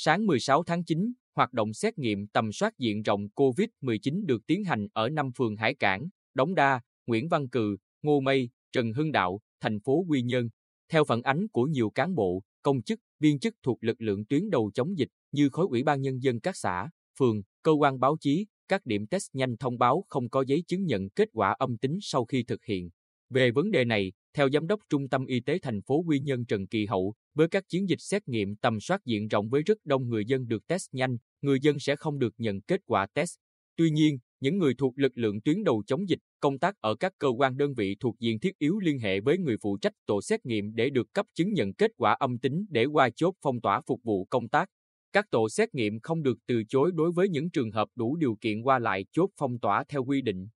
Sáng 16 tháng 9, hoạt động xét nghiệm tầm soát diện rộng COVID-19 được tiến hành ở năm phường Hải Cảng, Đống Đa, Nguyễn Văn Cừ, Ngô Mây, Trần Hưng Đạo, thành phố Quy Nhơn. Theo phản ánh của nhiều cán bộ, công chức, viên chức thuộc lực lượng tuyến đầu chống dịch như khối ủy ban nhân dân các xã, phường, cơ quan báo chí, các điểm test nhanh thông báo không có giấy chứng nhận kết quả âm tính sau khi thực hiện. Về vấn đề này, theo Giám đốc Trung tâm Y tế thành phố Quy Nhơn Trần Kỳ Hậu, với các chiến dịch xét nghiệm tầm soát diện rộng với rất đông người dân được test nhanh, người dân sẽ không được nhận kết quả test. Tuy nhiên, những người thuộc lực lượng tuyến đầu chống dịch, công tác ở các cơ quan đơn vị thuộc diện thiết yếu liên hệ với người phụ trách tổ xét nghiệm để được cấp chứng nhận kết quả âm tính để qua chốt phong tỏa phục vụ công tác. Các tổ xét nghiệm không được từ chối đối với những trường hợp đủ điều kiện qua lại chốt phong tỏa theo quy định.